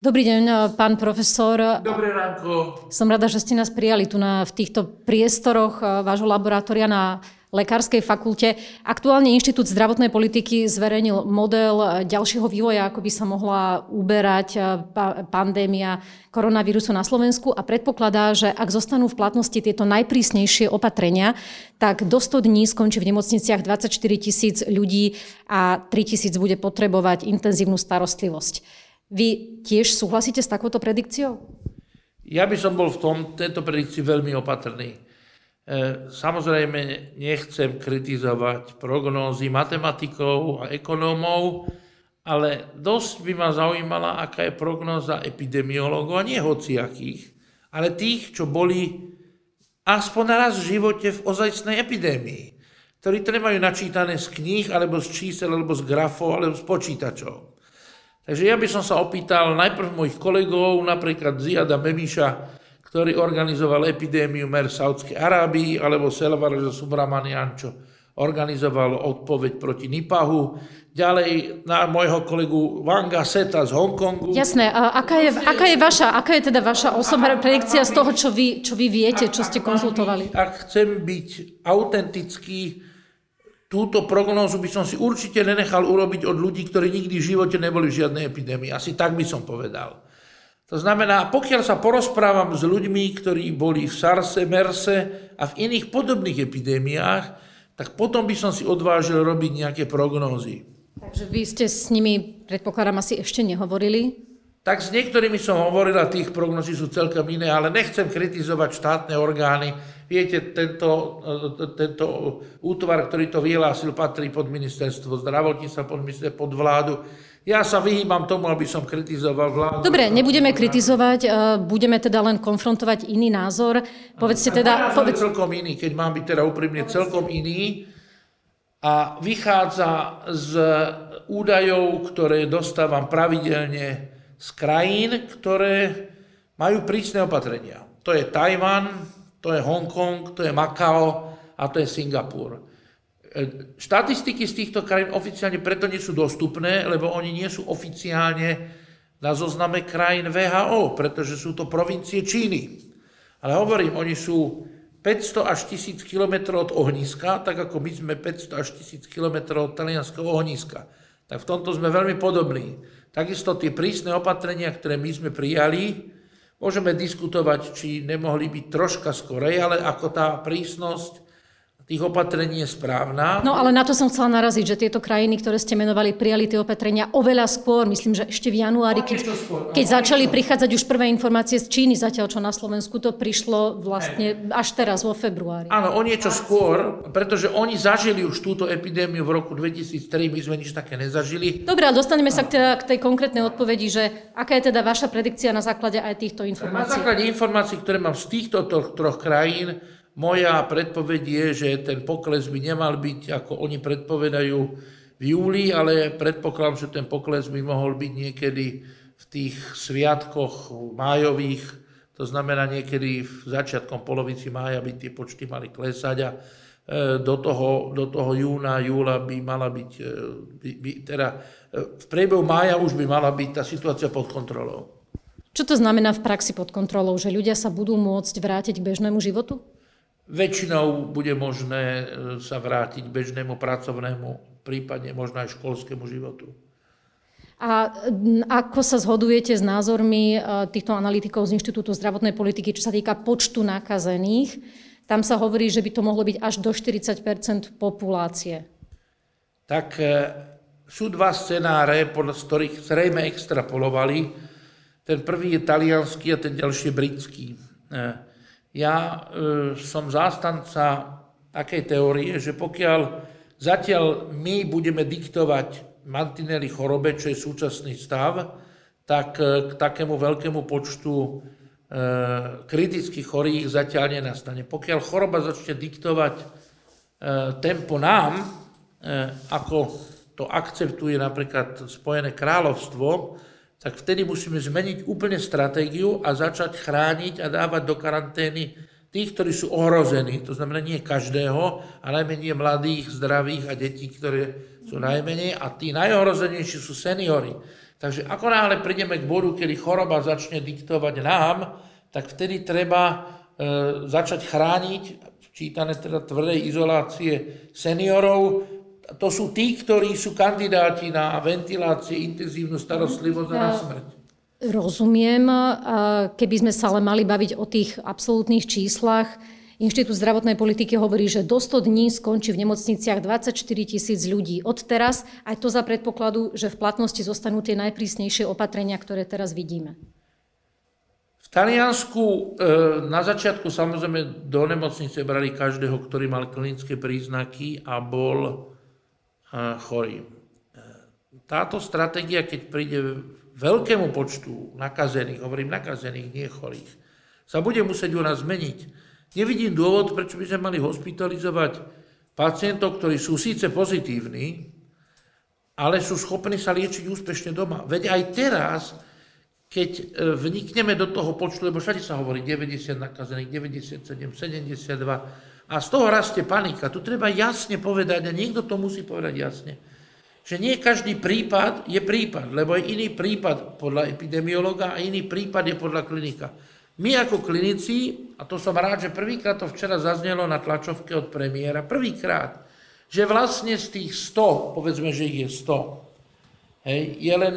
Dobrý deň, pán profesor. Dobré ránko. Som rada, že ste nás prijali tu na, v týchto priestoroch eh, vášho laboratória na Lekárskej fakulte. Aktuálne Inštitút zdravotnej politiky zverejnil model eh, ďalšieho vývoja, ako by sa mohla uberať eh, pandémia koronavírusu na Slovensku a predpokladá, že ak zostanú v platnosti tieto najprísnejšie opatrenia, tak do 100 dní skončí v nemocniciach 24 tisíc ľudí a 3 tisíc bude potrebovať intenzívnu starostlivosť. Vy tiež súhlasíte s takouto predikciou? Ja by som bol v tom, tejto predikcii veľmi opatrný. E, samozrejme, nechcem kritizovať prognózy matematikov a ekonómov, ale dosť by ma zaujímala, aká je prognóza epidemiológov, a nie hociakých, ale tých, čo boli aspoň raz v živote v ozajstnej epidémii, ktorí to nemajú načítané z kníh, alebo z čísel, alebo z grafov, alebo z počítačov. Takže ja by som sa opýtal najprv mojich kolegov, napríklad Ziada Memiša, ktorý organizoval epidémiu mer Saudskej Arábii, alebo Selvarža Subramanian, čo organizoval odpoveď proti Nipahu. Ďalej na môjho kolegu Wanga Seta z Hongkongu. Jasné. A aká je, aká je, vaša, aká je teda vaša osobná predikcia z toho, čo vy, čo vy viete, čo ste konzultovali? Ak chcem byť autentický, túto prognózu by som si určite nenechal urobiť od ľudí, ktorí nikdy v živote neboli v žiadnej epidémii. Asi tak by som povedal. To znamená, pokiaľ sa porozprávam s ľuďmi, ktorí boli v SARSE, MERSE a v iných podobných epidémiách, tak potom by som si odvážil robiť nejaké prognózy. Takže vy ste s nimi, predpokladám, asi ešte nehovorili? Tak s niektorými som hovoril a tých prognózy sú celkom iné, ale nechcem kritizovať štátne orgány. Viete, tento, tento útvar, ktorý to vyhlásil, patrí pod ministerstvo zdravotníctva, pod, pod vládu. Ja sa vyhýbam tomu, aby som kritizoval vládu. Dobre, nebudeme kritizovať, e, budeme teda len konfrontovať iný názor. Povedzte teda... Povedz... celkom iný, keď mám byť teda úprimne celkom iný a vychádza z údajov, ktoré dostávam pravidelne z krajín, ktoré majú prísne opatrenia. To je Tajvan, to je Hongkong, to je Makao a to je Singapur. E, štatistiky z týchto krajín oficiálne preto nie sú dostupné, lebo oni nie sú oficiálne na zozname krajín VHO, pretože sú to provincie Číny. Ale hovorím, oni sú 500 až 1000 km od ohniska, tak ako my sme 500 až 1000 km od talianského ohniska. Tak v tomto sme veľmi podobní. Takisto tie prísne opatrenia, ktoré my sme prijali, môžeme diskutovať, či nemohli byť troška skorej, ale ako tá prísnosť tých opatrení je správna. No ale na to som chcela naraziť, že tieto krajiny, ktoré ste menovali, prijali tie opatrenia oveľa skôr, myslím, že ešte v januári, keď, keď začali prichádzať už prvé informácie z Číny, zatiaľ čo na Slovensku to prišlo vlastne až teraz vo februári. Áno, o niečo skôr, pretože oni zažili už túto epidémiu v roku 2003, my sme nič také nezažili. Dobre, ale dostaneme sa k, teda, k tej konkrétnej odpovedi, že aká je teda vaša predikcia na základe aj týchto informácií? Na základe informácií, ktoré mám z týchto troch krajín, moja predpoveď je, že ten pokles by nemal byť, ako oni predpovedajú, v júli, ale predpokladám, že ten pokles by mohol byť niekedy v tých sviatkoch májových, to znamená niekedy v začiatkom polovici mája by tie počty mali klesať a e, do toho, do toho júna, júla by mala byť, e, by, by, teda e, v priebehu mája už by mala byť tá situácia pod kontrolou. Čo to znamená v praxi pod kontrolou? Že ľudia sa budú môcť vrátiť k bežnému životu? Väčšinou bude možné e, sa vrátiť bežnému pracovnému, prípadne možno aj školskému životu. A ako sa zhodujete s názormi e, týchto analytikov z Inštitútu zdravotnej politiky, čo sa týka počtu nakazených? Tam sa hovorí, že by to mohlo byť až do 40% populácie. Tak e, sú dva scenáre, z ktorých zrejme extrapolovali. Ten prvý je talianský a ten ďalší je britský. Ja e, som zástanca takej teórie, že pokiaľ zatiaľ my budeme diktovať mantinely chorobe, čo je súčasný stav, tak e, k takému veľkému počtu e, kritických chorých zatiaľ nenastane. Pokiaľ choroba začne diktovať tempo nám, ako to akceptuje napríklad Spojené kráľovstvo, tak vtedy musíme zmeniť úplne stratégiu a začať chrániť a dávať do karantény tých, ktorí sú ohrození. To znamená nie každého, a najmenej mladých, zdravých a detí, ktoré sú najmenej. A tí najohrozenejší sú seniory. Takže ako náhle prídeme k bodu, kedy choroba začne diktovať nám, tak vtedy treba e, začať chrániť, čítané teda tvrdej izolácie seniorov. To sú tí, ktorí sú kandidáti na ventilácie, intenzívnu starostlivosť a na smrť. Rozumiem. Keby sme sa ale mali baviť o tých absolútnych číslach, Inštitút zdravotnej politiky hovorí, že do 100 dní skončí v nemocniciach 24 tisíc ľudí. Od teraz aj to za predpokladu, že v platnosti zostanú tie najprísnejšie opatrenia, ktoré teraz vidíme. V Taliansku e, na začiatku samozrejme do nemocnice brali každého, ktorý mal klinické príznaky a bol e, chorý. E, táto stratégia, keď príde veľkému počtu nakazených, hovorím nakazených, nie chorých, sa bude musieť u nás zmeniť. Nevidím dôvod, prečo by sme mali hospitalizovať pacientov, ktorí sú síce pozitívni, ale sú schopní sa liečiť úspešne doma. Veď aj teraz, keď e, vnikneme do toho počtu, lebo všade sa hovorí 90 nakazených, 97, 72 a z toho rastie panika. Tu treba jasne povedať, a niekto to musí povedať jasne, že nie každý prípad je prípad, lebo je iný prípad podľa epidemiologa a iný prípad je podľa klinika. My ako klinici, a to som rád, že prvýkrát to včera zaznelo na tlačovke od premiéra, prvýkrát, že vlastne z tých 100, povedzme, že ich je 100, hej, je len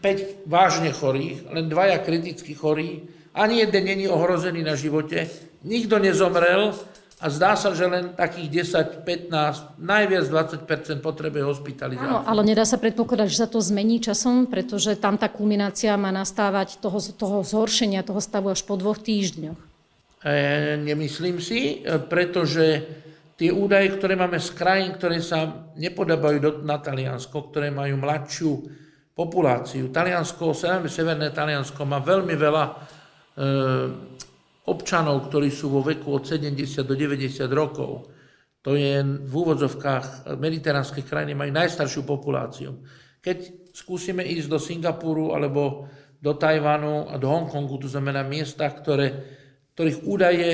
5 vážne chorých, len dvaja kriticky chorí, ani jeden není ohrozený na živote, nikto nezomrel, a zdá sa, že len takých 10, 15, najviac 20 potrebuje hospitalizáciu. Áno, ale nedá sa predpokladať, že sa to zmení časom, pretože tam tá kulminácia má nastávať toho, toho zhoršenia, toho stavu až po dvoch týždňoch. E, nemyslím si, e, pretože tie údaje, ktoré máme z krajín, ktoré sa nepodávajú do, na Taliansko, ktoré majú mladšiu populáciu. Taliansko, severné Taliansko má veľmi veľa e, občanov, ktorí sú vo veku od 70 do 90 rokov, to je v úvodzovkách mediteránskej krajiny, majú najstaršiu populáciu. Keď skúsime ísť do Singapuru alebo do Tajvanu a do Hongkongu, to znamená miesta, ktoré, ktorých údaje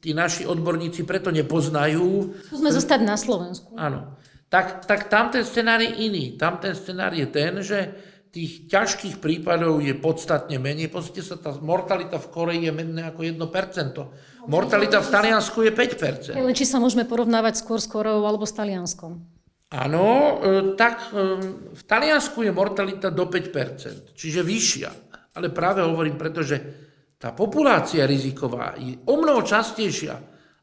tí naši odborníci preto nepoznajú. Skúsme zostať na Slovensku. Áno. Tak, tak tam ten scenár je iný. Tam ten scenár je ten, že tých ťažkých prípadov je podstatne menej. Pozrite sa, tá mortalita v Koreji je menej ako 1%. Mortalita v Taliansku je 5%. Ale či sa môžeme porovnávať skôr s Koreou alebo s Talianskom? Áno, e, tak e, v Taliansku je mortalita do 5%, čiže vyššia. Ale práve hovorím, pretože tá populácia riziková je o mnoho častejšia,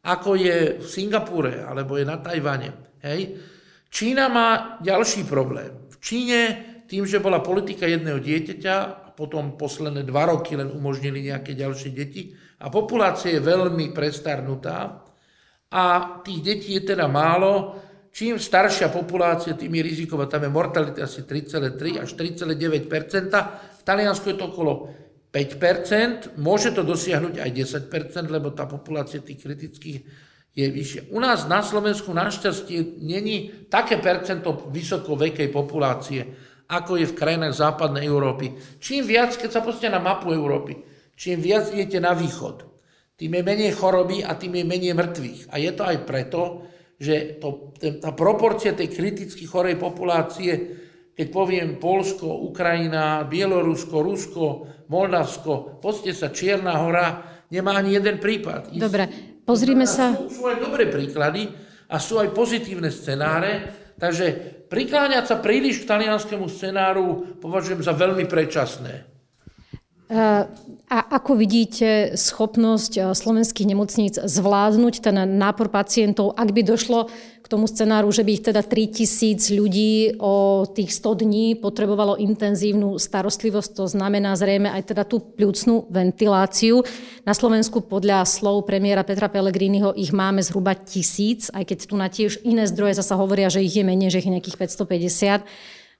ako je v Singapúre alebo je na Tajvane. Hej. Čína má ďalší problém. V Číne tým, že bola politika jedného dieťaťa a potom posledné dva roky len umožnili nejaké ďalšie deti a populácia je veľmi prestarnutá a tých detí je teda málo, čím staršia populácia, tým je riziková. Tam je mortalita asi 3,3 až 3,9 V Taliansku je to okolo 5% môže to dosiahnuť aj 10% lebo tá populácia tých kritických je vyššia. U nás na Slovensku našťastie není také percento vysokovekej populácie, ako je v krajinách západnej Európy. Čím viac, keď sa pozrite na mapu Európy, čím viac idete na východ, tým je menej choroby a tým je menej mŕtvych. A je to aj preto, že to, tá proporcia tej kriticky chorej populácie, keď poviem Polsko, Ukrajina, Bielorusko, Rusko, Moldavsko, pozrite sa, Čierna hora, nemá ani jeden prípad. Dobre, pozrime sa. Sú, sú aj dobré príklady a sú aj pozitívne scenáre, Takže prikláňať sa príliš k talianskému scenáru považujem za veľmi predčasné. A ako vidíte schopnosť eh, slovenských nemocníc zvládnuť ten nápor pacientov, ak by došlo k tomu scenáru, že by ich teda 3000 ľudí o tých 100 dní potrebovalo intenzívnu starostlivosť, to znamená zrejme aj teda tú pľúcnú ventiláciu. Na Slovensku podľa slov premiéra Petra Pellegriniho ich máme zhruba tisíc, aj keď tu na tiež iné zdroje zasa hovoria, že ich je menej, že ich je nejakých 550.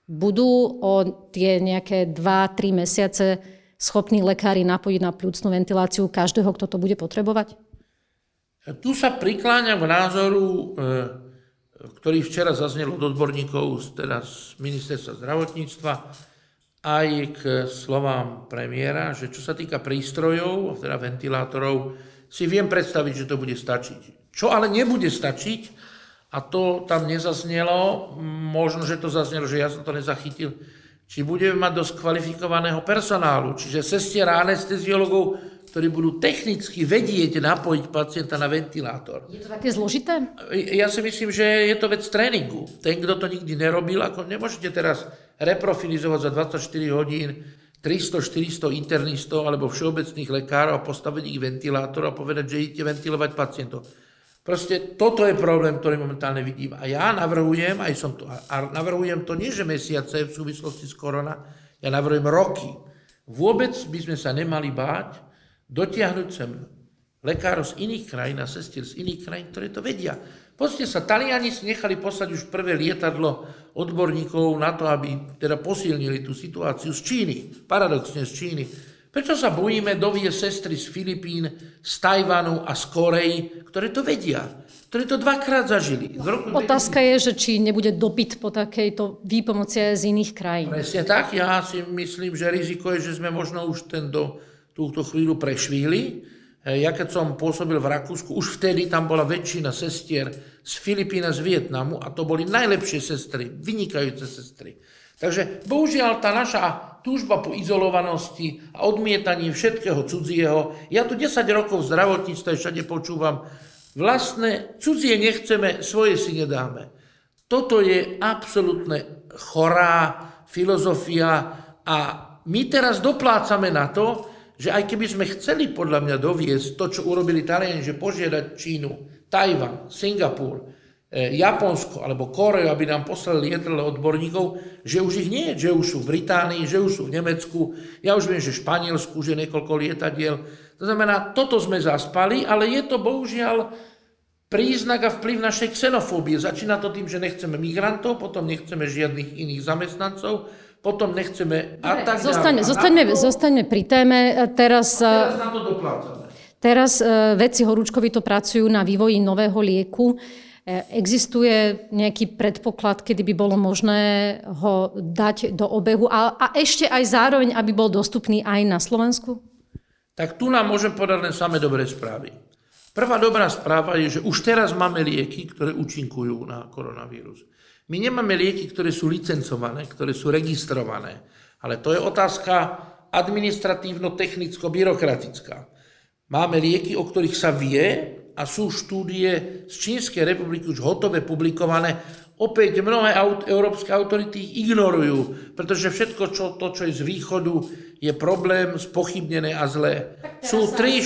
Budú o tie nejaké 2-3 mesiace schopní lekári napojiť na plúcnú ventiláciu každého, kto to bude potrebovať? Tu sa prikláňam k názoru, e, ktorý včera zaznel od odborníkov teda z ministerstva zdravotníctva, aj k slovám premiéra, že čo sa týka prístrojov, teda ventilátorov, si viem predstaviť, že to bude stačiť. Čo ale nebude stačiť, a to tam nezaznelo, možno, že to zaznelo, že ja som to nezachytil, či budeme mať dosť kvalifikovaného personálu, čiže sestier a anesteziologov, ktorí budú technicky vedieť napojiť pacienta na ventilátor. Je to také zložité? Ja si myslím, že je to vec tréningu. Ten, kto to nikdy nerobil, ako nemôžete teraz reprofilizovať za 24 hodín 300-400 internistov alebo všeobecných lekárov a postaviť ich ventilátor a povedať, že idete ventilovať pacientov. Proste toto je problém, ktorý momentálne vidím. A ja navrhujem, aj som to, a navrhujem to nie, že mesiace v súvislosti s korona, ja navrhujem roky. Vôbec by sme sa nemali báť dotiahnuť sem lekárov z iných krajín a sestier z iných krajín, ktoré to vedia. Pozrite sa, Taliani si nechali poslať už prvé lietadlo odborníkov na to, aby teda posilnili tú situáciu z Číny, paradoxne z Číny. Prečo sa bojíme dovie sestry z Filipín, z Tajvanu a z Korei, ktoré to vedia, ktoré to dvakrát zažili. Otázka je, že či nebude dopyt po takejto výpomoci aj z iných krajín. Presne tak, ja si myslím, že riziko je, že sme možno už ten do túto chvíľu prešvíli. E, ja keď som pôsobil v Rakúsku, už vtedy tam bola väčšina sestier z Filipín a z Vietnamu a to boli najlepšie sestry, vynikajúce sestry. Takže bohužiaľ tá naša túžba po izolovanosti a odmietaní všetkého cudzieho, ja tu 10 rokov v zdravotníctve všade počúvam, vlastné cudzie nechceme, svoje si nedáme. Toto je absolútne chorá filozofia a my teraz doplácame na to, že aj keby sme chceli podľa mňa doviesť to, čo urobili Taliani, že požiadať Čínu, Tajvan, Singapur, Japonsko alebo Koreu, aby nám poslali lietadlo odborníkov, že už ich nie, že už sú v Británii, že už sú v Nemecku, ja už viem, že v Španielsku, že niekoľko lietadiel. To znamená, toto sme zaspali, ale je to bohužiaľ príznak a vplyv našej xenofóbie. Začína to tým, že nechceme migrantov, potom nechceme žiadnych iných zamestnancov, potom nechceme a tak zostaňme, zostaňme, zostaňme pri téme. Teraz, teraz na to doplácame. Teraz vedci horúčkovi to pracujú na vývoji nového lieku. E, existuje nejaký predpoklad, kedy by bolo možné ho dať do obehu a, a ešte aj zároveň, aby bol dostupný aj na Slovensku? Tak tu nám môžem povedať len samé dobré správy. Prvá dobrá správa je, že už teraz máme lieky, ktoré účinkujú na koronavírus. My nemáme lieky, ktoré sú licencované, ktoré sú registrované, ale to je otázka administratívno-technicko-byrokratická. Máme lieky, o ktorých sa vie, a sú štúdie z Čínskej republiky už hotové, publikované. Opäť mnohé aut, európske autority ich ignorujú, pretože všetko čo, to, čo je z východu, je problém spochybnené a zlé. Sú tri...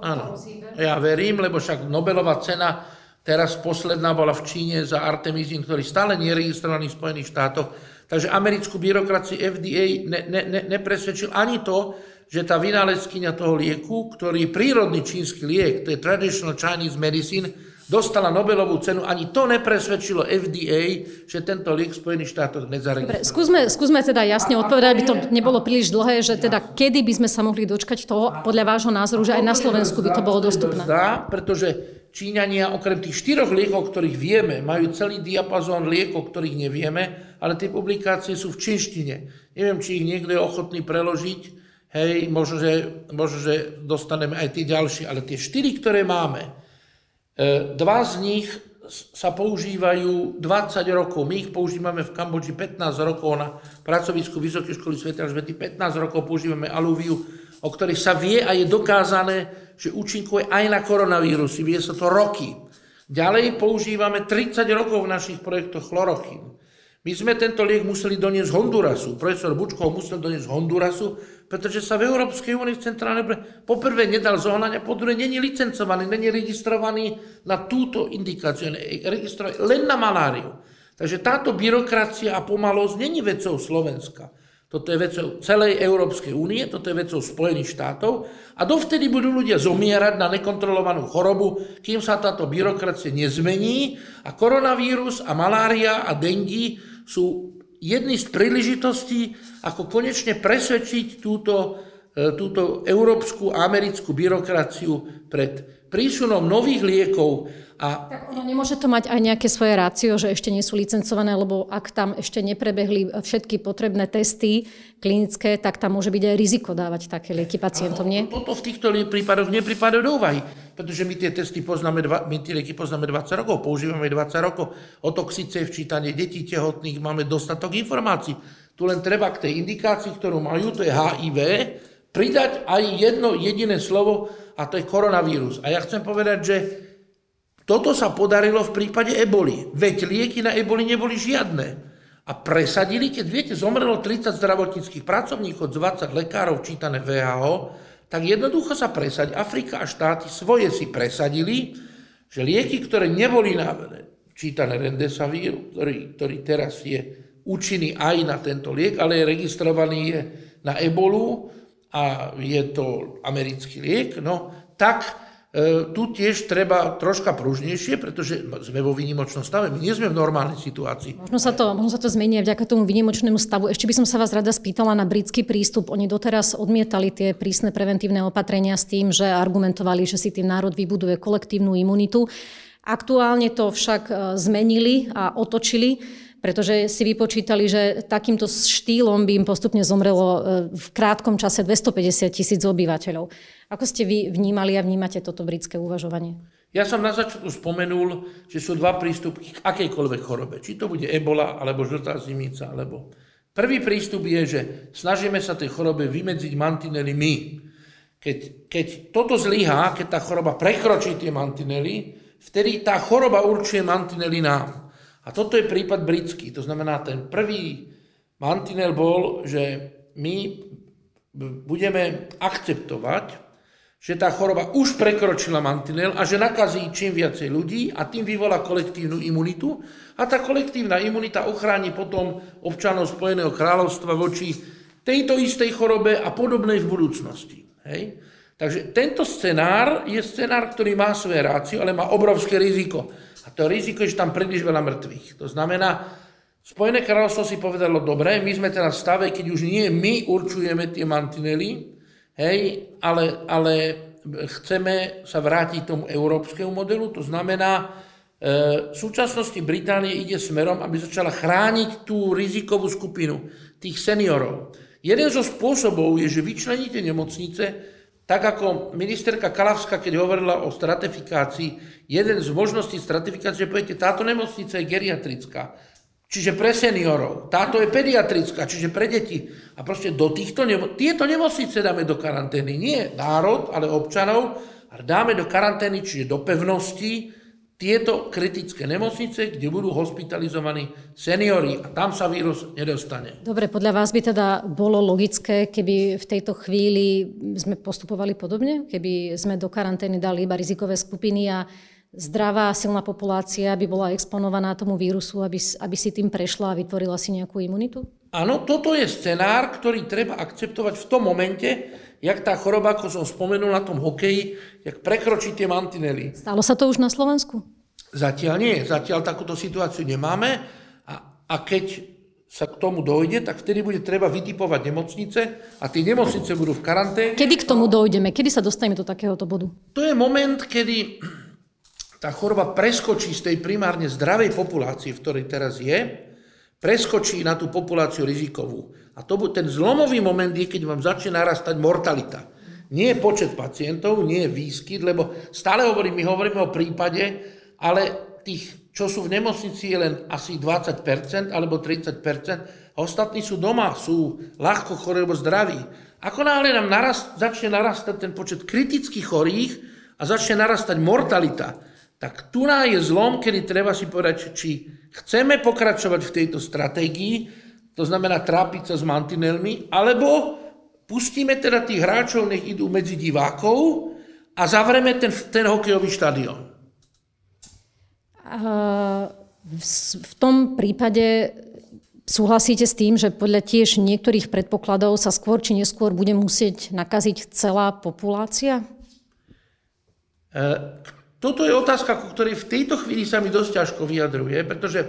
Áno, ja verím, lebo však Nobelová cena teraz posledná bola v Číne za Artemisin, ktorý stále nie je registrovaný v Spojených štátoch. Takže americkú byrokraciu FDA ne, ne, ne, nepresvedčil ani to, že tá vynálezkynia toho lieku, ktorý je prírodný čínsky liek, to je Traditional Chinese Medicine, dostala Nobelovú cenu, ani to nepresvedčilo FDA, že tento liek v Spojených štátoch nezaregistroval. Skúsme, skúsme teda jasne odpovedať, aby to nebolo príliš dlhé, že teda kedy by sme sa mohli dočkať toho, podľa vášho názoru, že aj na Slovensku by to bolo dostupné. Dá, pretože Číňania okrem tých štyroch liekov, ktorých vieme, majú celý diapazón liekov, ktorých nevieme, ale tie publikácie sú v čínštine. Neviem, či ich niekto je ochotný preložiť hej, možno že, možno, že dostaneme aj tie ďalšie, ale tie štyri, ktoré máme, e, dva z nich sa používajú 20 rokov. My ich používame v Kambodži 15 rokov na pracovisku Vysokej školy sveta žvety. 15 rokov používame alúviu, o ktorých sa vie a je dokázané, že účinkuje aj na koronavírusy. Vie sa to roky. Ďalej používame 30 rokov v našich projektoch chlorochín. My sme tento liek museli doniesť z Hondurasu. Profesor Bučkov musel doniesť z Hondurasu, pretože sa v Európskej únii v poprvé nedal zohnať a po druhé není licencovaný, není registrovaný na túto indikáciu, registrovaný len na maláriu. Takže táto byrokracia a pomalosť není vecou Slovenska. Toto je vecou celej Európskej únie, toto je vecou Spojených štátov a dovtedy budú ľudia zomierať na nekontrolovanú chorobu, kým sa táto byrokracia nezmení a koronavírus a malária a dengy sú jedny z príležitostí, ako konečne presvedčiť túto, e, túto európsku a americkú byrokraciu pred prísunom nových liekov a... Tak ono nemôže to mať aj nejaké svoje rácio, že ešte nie sú licencované, lebo ak tam ešte neprebehli všetky potrebné testy klinické, tak tam môže byť aj riziko dávať také lieky pacientom, nie? Toto v týchto prípadoch nepripadajú do úvahy, pretože my tie testy poznáme, my tie lieky poznáme 20 rokov, používame 20 rokov. O toxice, včítanie detí tehotných máme dostatok informácií. Tu len treba k tej indikácii, ktorú majú, to je HIV, pridať aj jedno jediné slovo a to je koronavírus. A ja chcem povedať, že toto sa podarilo v prípade eboli. Veď lieky na eboli neboli žiadne. A presadili, keď viete, zomrelo 30 zdravotníckých pracovníkov, 20 lekárov čítané VHO, tak jednoducho sa presadí. Afrika a štáty svoje si presadili, že lieky, ktoré neboli na čítané Rendesavir, ktorý, ktorý teraz je účinný aj na tento liek, ale je registrovaný je na ebolu a je to americký liek, no tak e, tu tiež treba troška pružnejšie, pretože sme vo výnimočnom stave, my nie sme v normálnej situácii. Možno sa to, možno sa to zmení aj vďaka tomu výnimočnému stavu. Ešte by som sa vás rada spýtala na britský prístup. Oni doteraz odmietali tie prísne preventívne opatrenia s tým, že argumentovali, že si tým národ vybuduje kolektívnu imunitu. Aktuálne to však e, zmenili a otočili pretože si vypočítali, že takýmto štýlom by im postupne zomrelo e, v krátkom čase 250 tisíc obyvateľov. Ako ste vy vnímali a vnímate toto britské uvažovanie? Ja som na začiatku spomenul, že sú dva prístupy k akejkoľvek chorobe. Či to bude ebola, alebo žltá zimica, alebo... Prvý prístup je, že snažíme sa tej chorobe vymedziť mantinely my. Keď, keď toto zlyhá, keď tá choroba prekročí tie mantinely, vtedy tá choroba určuje mantinely nám. A toto je prípad britský. To znamená, ten prvý mantinel bol, že my budeme akceptovať, že tá choroba už prekročila mantinel a že nakazí čím viacej ľudí a tým vyvolá kolektívnu imunitu a tá kolektívna imunita ochráni potom občanov Spojeného kráľovstva voči tejto istej chorobe a podobnej v budúcnosti. Hej? Takže tento scenár je scenár, ktorý má svoje rácio, ale má obrovské riziko. A to riziko je, že tam príliš veľa mŕtvych. To znamená, Spojené kráľovstvo si povedalo, dobre, my sme teraz v stave, keď už nie my určujeme tie mantinely, hej, ale, ale chceme sa vrátiť tomu európskemu modelu, to znamená, e, v súčasnosti Británie ide smerom, aby začala chrániť tú rizikovú skupinu tých seniorov. Jeden zo spôsobov je, že vyčleníte nemocnice, tak ako ministerka Kalavská, keď hovorila o stratifikácii, jeden z možností stratifikácie, že poviete, táto nemocnica je geriatrická, čiže pre seniorov, táto je pediatrická, čiže pre deti. A proste do týchto nemo- tieto nemocnice dáme do karantény. Nie národ, ale občanov, a dáme do karantény, čiže do pevnosti, tieto kritické nemocnice, kde budú hospitalizovaní seniori a tam sa vírus nedostane. Dobre, podľa vás by teda bolo logické, keby v tejto chvíli sme postupovali podobne? Keby sme do karantény dali iba rizikové skupiny a zdravá, silná populácia by bola exponovaná tomu vírusu, aby, aby si tým prešla a vytvorila si nejakú imunitu? Áno, toto je scenár, ktorý treba akceptovať v tom momente, jak tá choroba, ako som spomenul na tom hokeji, jak prekročí tie mantinely. Stalo sa to už na Slovensku? Zatiaľ nie. Zatiaľ takúto situáciu nemáme a, a keď sa k tomu dojde, tak vtedy bude treba vytipovať nemocnice a tie nemocnice budú v karanténe. Kedy k tomu dojdeme? Kedy sa dostaneme do takéhoto bodu? To je moment, kedy tá choroba preskočí z tej primárne zdravej populácie, v ktorej teraz je, preskočí na tú populáciu rizikovú. A to, ten zlomový moment je, keď vám začne narastať mortalita. Nie je počet pacientov, nie je výskyt, lebo stále hovorím, my hovoríme o prípade, ale tých, čo sú v nemocnici, je len asi 20% alebo 30%, a ostatní sú doma, sú ľahko chorí alebo zdraví. Ako náhle nám narast, začne narastať ten počet kritických chorých a začne narastať mortalita, tak tu je zlom, kedy treba si povedať, či chceme pokračovať v tejto stratégii, to znamená trápiť sa s mantinelmi, alebo pustíme teda tých hráčov, nech idú medzi divákov a zavreme ten, ten hokejový štadión. V tom prípade súhlasíte s tým, že podľa tiež niektorých predpokladov sa skôr či neskôr bude musieť nakaziť celá populácia? E, toto je otázka, ku ktorej v tejto chvíli sa mi dosť ťažko vyjadruje, pretože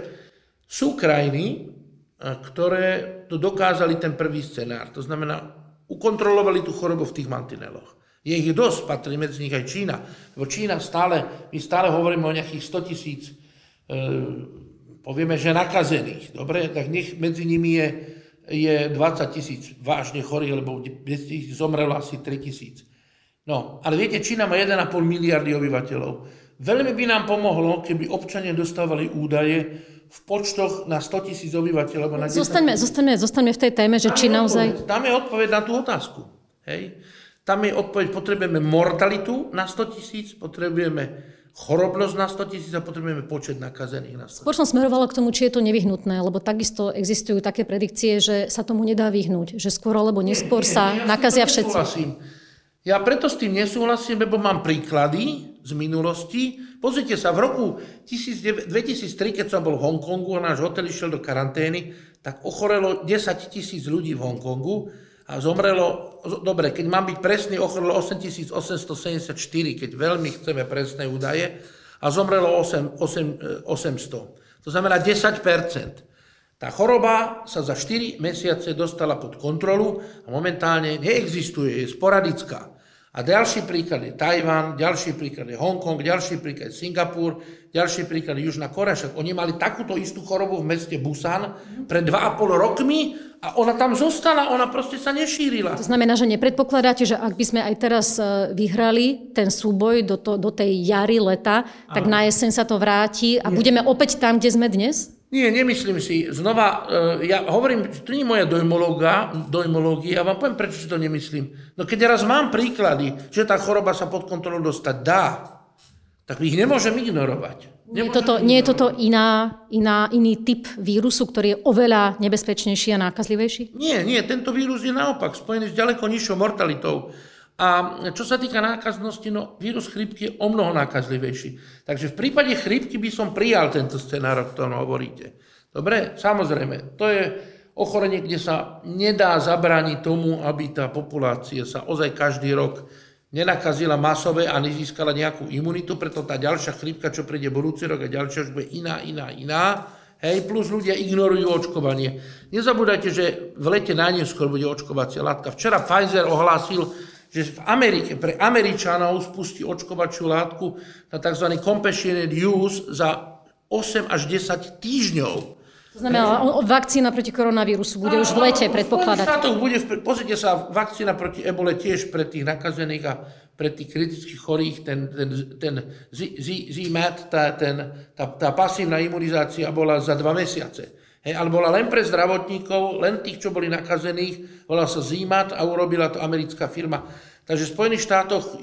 sú krajiny, ktoré to dokázali ten prvý scenár. To znamená, ukontrolovali tú chorobu v tých mantineloch. Je ich dosť, patrí medzi nich aj Čína. Lebo Čína stále, my stále hovoríme o nejakých 100 tisíc, e, povieme, že nakazených. Dobre, tak nech medzi nimi je, je 20 tisíc vážne chorých, lebo zomrelo asi 3 tisíc. No, ale viete, Čína má 1,5 miliardy obyvateľov. Veľmi by nám pomohlo, keby občania dostávali údaje v počtoch na 100 tisíc obyvateľov. Na zostaňme, zostaňme, zostaňme v tej téme, že či naozaj... Tam je odpoveď na tú otázku. Hej? Tam je odpoveď, potrebujeme mortalitu na 100 tisíc, potrebujeme chorobnosť na 100 tisíc a potrebujeme počet nakazených na 100 Skôr som smerovala k tomu, či je to nevyhnutné, lebo takisto existujú také predikcie, že sa tomu nedá vyhnúť, že skôr alebo neskôr sa ja nakazia všetci. Nesúhlasím. Ja preto s tým nesúhlasím, lebo mám príklady z minulosti. Pozrite sa, v roku 2003, keď som bol v Hongkongu a náš hotel išiel do karantény, tak ochorelo 10 tisíc ľudí v Hongkongu a zomrelo, dobre, keď mám byť presný, ochorelo 8874, keď veľmi chceme presné údaje, a zomrelo 8, 8, 800. To znamená 10% tá choroba sa za 4 mesiace dostala pod kontrolu a momentálne neexistuje, je sporadická. A ďalší príklad je Tajvan, ďalší príklad je Hongkong, ďalší príklad je Singapur, ďalší príklad je Južná Korea. Však oni mali takúto istú chorobu v meste Busan pred 2,5 rokmi a ona tam zostala, ona proste sa nešírila. To znamená, že nepredpokladáte, že ak by sme aj teraz e, vyhrali ten súboj do, to, do tej jary, leta, tak na jeseň sa to vráti a Nie. budeme opäť tam, kde sme dnes? Nie, nemyslím si. Znova, e, ja hovorím, to nie je moja dojmológia, ja vám poviem, prečo si to nemyslím. No keď raz mám príklady, že tá choroba sa pod kontrolu dostať dá, tak ich nemôžem ignorovať. Nie je toto, nie je toto iná, iná, iný typ vírusu, ktorý je oveľa nebezpečnejší a nákazlivejší? Nie, nie, tento vírus je naopak spojený s ďaleko nižšou mortalitou. A čo sa týka nákaznosti, no vírus chrípky je o mnoho nákazlivejší. Takže v prípade chrípky by som prijal tento scenár, o ktorom hovoríte. Dobre, samozrejme, to je ochorenie, kde sa nedá zabrániť tomu, aby tá populácia sa ozaj každý rok nenakazila masové a nezískala nejakú imunitu, preto tá ďalšia chrípka, čo príde budúci rok a ďalšia už bude iná, iná, iná. Hej, plus ľudia ignorujú očkovanie. Nezabúdajte, že v lete najneskôr bude očkovacia látka. Včera Pfizer ohlásil, že v Amerike pre Američanov spustí očkovaciu látku na tzv. compassionate use za 8 až 10 týždňov. To znamená, vakcína proti koronavírusu bude už v lete predpokladať. Štátoch bude, pozrite sa, vakcína proti ebole tiež pre tých nakazených a pre tých kritických chorých, ten, ten, ten ZMAT, tá, ten, tá, tá pasívna imunizácia bola za dva mesiace. Hej, ale bola len pre zdravotníkov, len tých, čo boli nakazených, volá sa ZMAT a urobila to americká firma. Takže v Spojených štátoch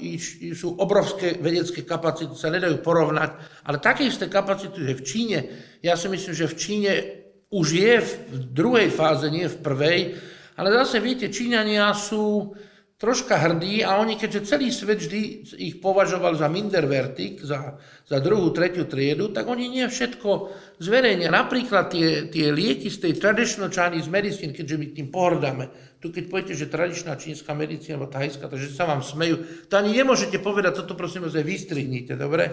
sú obrovské vedecké kapacity, sa nedajú porovnať, ale také isté kapacity je v Číne. Ja si myslím, že v Číne už je v druhej fáze, nie v prvej, ale zase viete, Číňania sú troška hrdí a oni, keďže celý svet vždy ich považoval za mindervertik, za, za druhú, tretiu triedu, tak oni nie všetko zverejnia. Napríklad tie, tie lieky z tej traditional Chinese medicine, keďže my tým pohrdáme, tu keď poviete, že tradičná čínska medicína alebo thajská, takže sa vám smejú, to ani nemôžete povedať, toto prosím vás aj vystrihnite, dobre?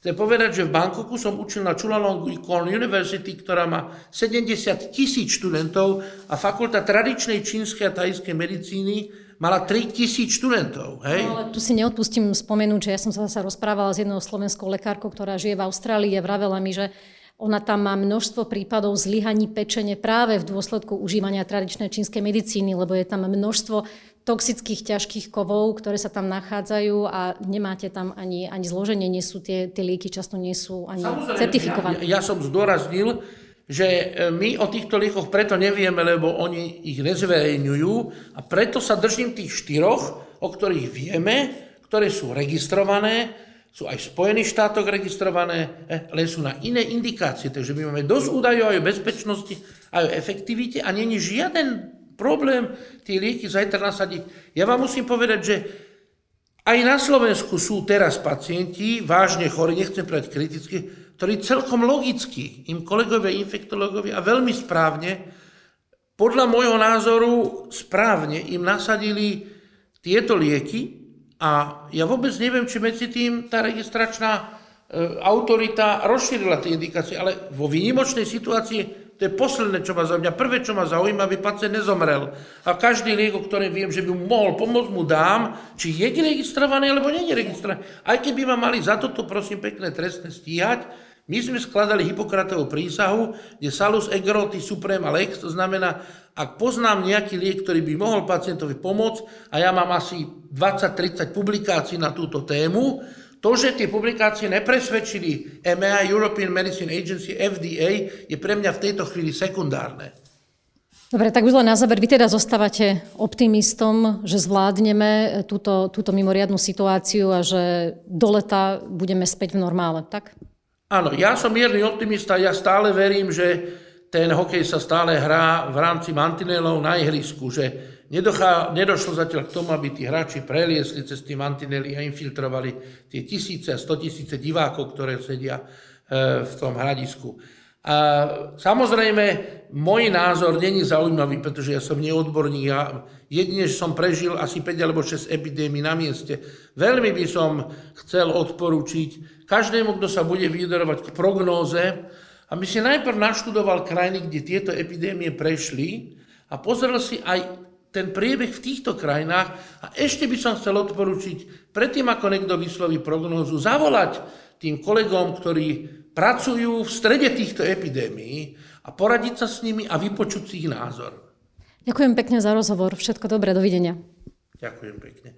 Chcem povedať, že v Bangkoku som učil na Chulalongkorn University, ktorá má 70 tisíc študentov a fakulta tradičnej čínskej a thajskej medicíny mala 3 tisíc študentov. Hej? No, ale tu si neodpustím spomenúť, že ja som sa zase rozprávala s jednou slovenskou lekárkou, ktorá žije v Austrálii a vravela mi, že ona tam má množstvo prípadov zlyhaní pečene práve v dôsledku užívania tradičnej čínskej medicíny, lebo je tam množstvo toxických ťažkých kovov, ktoré sa tam nachádzajú a nemáte tam ani, ani zloženie, nie sú tie, tie lieky často nie sú ani Samozrejme, certifikované. Ja, ja som zdôraznil, že e, my o týchto liekoch preto nevieme, lebo oni ich nezverejňujú a preto sa držím tých štyroch, o ktorých vieme, ktoré sú registrované, sú aj v Spojených štátoch registrované, e, len sú na iné indikácie. Takže my máme dosť údajov aj o bezpečnosti, aj o efektivite a není žiaden problém tie lieky zajtra nasadiť. Ja vám musím povedať, že aj na Slovensku sú teraz pacienti vážne chorí, nechcem povedať kriticky, ktorí celkom logicky, im kolegovia infektológovia a veľmi správne, podľa môjho názoru správne im nasadili tieto lieky a ja vôbec neviem, či medzi tým tá registračná e, autorita rozšírila tie indikácie, ale vo výnimočnej situácii to je posledné, čo ma zaujíma. Prvé, čo ma zaujíma, aby pacient nezomrel. A každý liek, o ktorom viem, že by mu mohol pomôcť, mu dám, či je registrovaný, alebo nie je registrovaný. Aj keby ma mali za toto, prosím, pekné trestné stíhať, my sme skladali Hipokratovú prísahu, kde salus egroti suprema lex, to znamená, ak poznám nejaký liek, ktorý by mohol pacientovi pomôcť, a ja mám asi 20-30 publikácií na túto tému, To, že tie publikácie nepresvedčili EMEA, European Medicine Agency, FDA, je pre mňa v tejto chvíli sekundárne. Dobre, tak už len na záver, vy teda zostávate optimistom, že zvládneme túto, túto mimoriadnú situáciu a že do leta budeme späť v normále, tak? Áno, ja som mierny optimista, ja stále verím, že ten hokej sa stále hrá v rámci mantinelov na ihrisku, že nedochá, nedošlo zatiaľ k tomu, aby tí hráči preliesli cez tie mantinely a infiltrovali tie tisíce a sto tisíce divákov, ktoré sedia e, v tom hradisku. A samozrejme, môj názor není zaujímavý, pretože ja som neodborník. Ja jedine, že som prežil asi 5 alebo 6 epidémií na mieste. Veľmi by som chcel odporúčiť každému, kto sa bude vyjadrovať k prognóze, aby si najprv naštudoval krajiny, kde tieto epidémie prešli a pozrel si aj ten priebeh v týchto krajinách a ešte by som chcel odporúčiť, predtým ako niekto vysloví prognózu, zavolať tým kolegom, ktorí pracujú v strede týchto epidémií a poradiť sa s nimi a vypočuť si ich názor. Ďakujem pekne za rozhovor. Všetko dobré. Dovidenia. Ďakujem pekne.